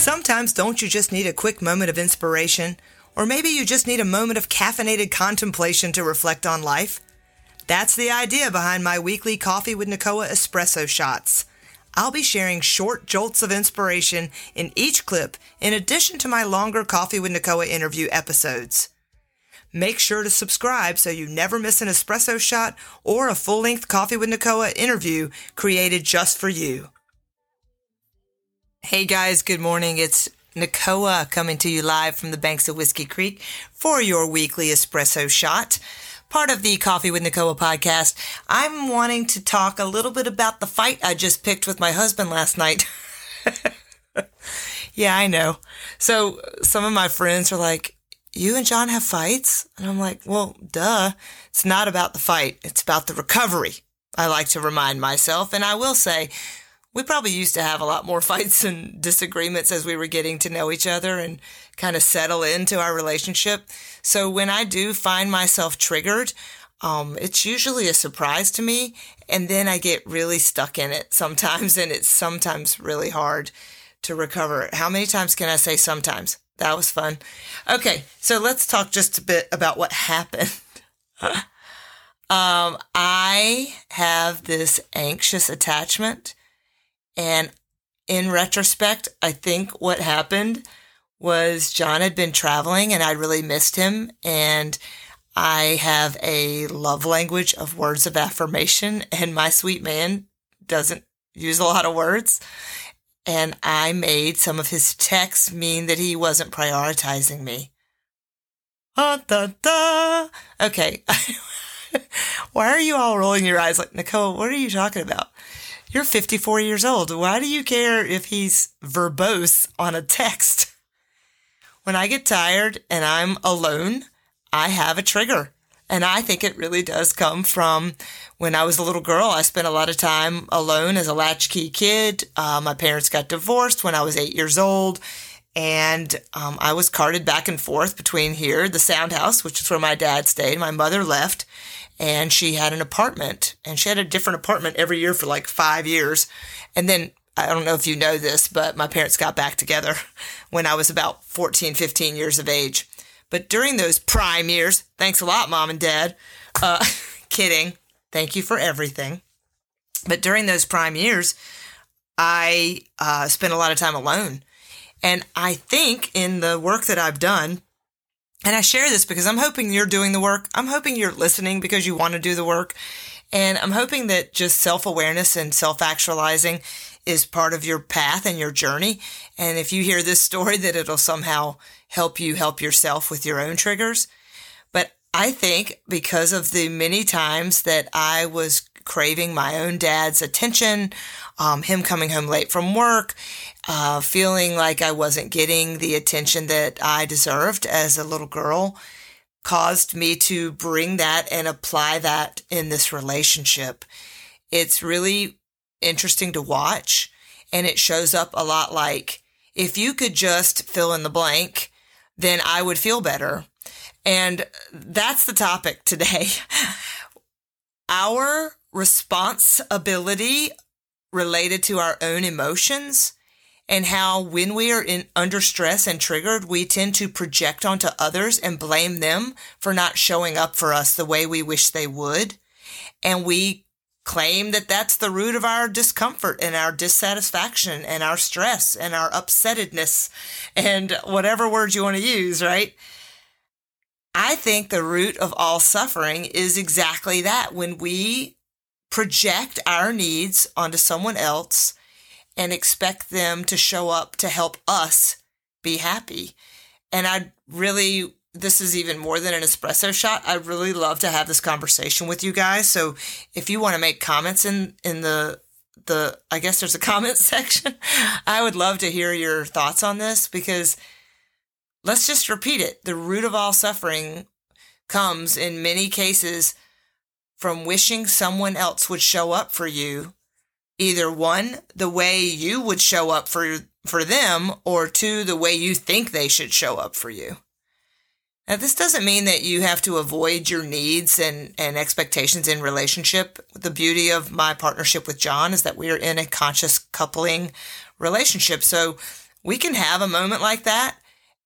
Sometimes don't you just need a quick moment of inspiration? Or maybe you just need a moment of caffeinated contemplation to reflect on life? That's the idea behind my weekly Coffee with Nicoa espresso shots. I'll be sharing short jolts of inspiration in each clip in addition to my longer Coffee with Nicoa interview episodes. Make sure to subscribe so you never miss an espresso shot or a full length Coffee with Nicoa interview created just for you. Hey guys, good morning. It's Nicoa coming to you live from the banks of Whiskey Creek for your weekly espresso shot. Part of the Coffee with Nicoa podcast. I'm wanting to talk a little bit about the fight I just picked with my husband last night. yeah, I know. So some of my friends are like, you and John have fights? And I'm like, well, duh. It's not about the fight. It's about the recovery. I like to remind myself. And I will say, we probably used to have a lot more fights and disagreements as we were getting to know each other and kind of settle into our relationship. So when I do find myself triggered, um, it's usually a surprise to me. And then I get really stuck in it sometimes. And it's sometimes really hard to recover. How many times can I say sometimes? That was fun. Okay. So let's talk just a bit about what happened. um, I have this anxious attachment and in retrospect, I think what happened was John had been traveling and I really missed him. And I have a love language of words of affirmation, and my sweet man doesn't use a lot of words. And I made some of his texts mean that he wasn't prioritizing me. Okay. Why are you all rolling your eyes like, Nicoa, what are you talking about? You're 54 years old. Why do you care if he's verbose on a text? When I get tired and I'm alone, I have a trigger. And I think it really does come from when I was a little girl. I spent a lot of time alone as a latchkey kid. Uh, my parents got divorced when I was eight years old. And um, I was carted back and forth between here, the Sound House, which is where my dad stayed. My mother left and she had an apartment and she had a different apartment every year for like five years. And then I don't know if you know this, but my parents got back together when I was about 14, 15 years of age. But during those prime years, thanks a lot, mom and dad. Uh, kidding. Thank you for everything. But during those prime years, I uh, spent a lot of time alone. And I think in the work that I've done, and I share this because I'm hoping you're doing the work. I'm hoping you're listening because you want to do the work. And I'm hoping that just self awareness and self actualizing is part of your path and your journey. And if you hear this story, that it'll somehow help you help yourself with your own triggers. But I think because of the many times that I was craving my own dad's attention, um, him coming home late from work, uh, feeling like I wasn't getting the attention that I deserved as a little girl caused me to bring that and apply that in this relationship. It's really interesting to watch and it shows up a lot like if you could just fill in the blank, then I would feel better. And that's the topic today. Our responsibility related to our own emotions and how when we are in under stress and triggered, we tend to project onto others and blame them for not showing up for us the way we wish they would. And we claim that that's the root of our discomfort and our dissatisfaction and our stress and our upsettedness and whatever words you want to use, right? I think the root of all suffering is exactly that when we project our needs onto someone else and expect them to show up to help us be happy. And I really, this is even more than an espresso shot. I really love to have this conversation with you guys. So if you want to make comments in, in the, the, I guess there's a comment section. I would love to hear your thoughts on this because let's just repeat it. The root of all suffering comes in many cases from wishing someone else would show up for you. Either one, the way you would show up for, for them, or two, the way you think they should show up for you. Now, this doesn't mean that you have to avoid your needs and, and expectations in relationship. The beauty of my partnership with John is that we are in a conscious coupling relationship. So we can have a moment like that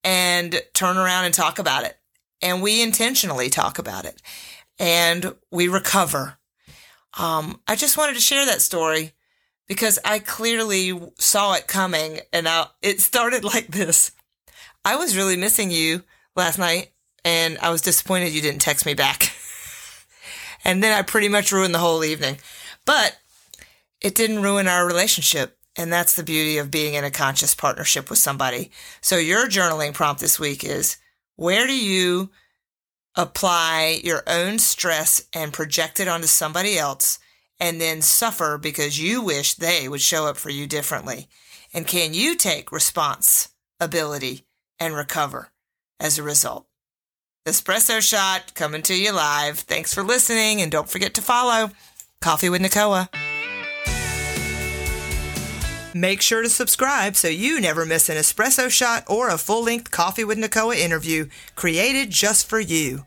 and turn around and talk about it. And we intentionally talk about it and we recover. Um, I just wanted to share that story because I clearly saw it coming and I, it started like this. I was really missing you last night and I was disappointed you didn't text me back. and then I pretty much ruined the whole evening. But it didn't ruin our relationship. And that's the beauty of being in a conscious partnership with somebody. So your journaling prompt this week is where do you apply your own stress and project it onto somebody else and then suffer because you wish they would show up for you differently? And can you take responsibility and recover as a result? Espresso Shot coming to you live. Thanks for listening and don't forget to follow Coffee with Nicoa. Make sure to subscribe so you never miss an espresso shot or a full length Coffee with Nicoa interview created just for you.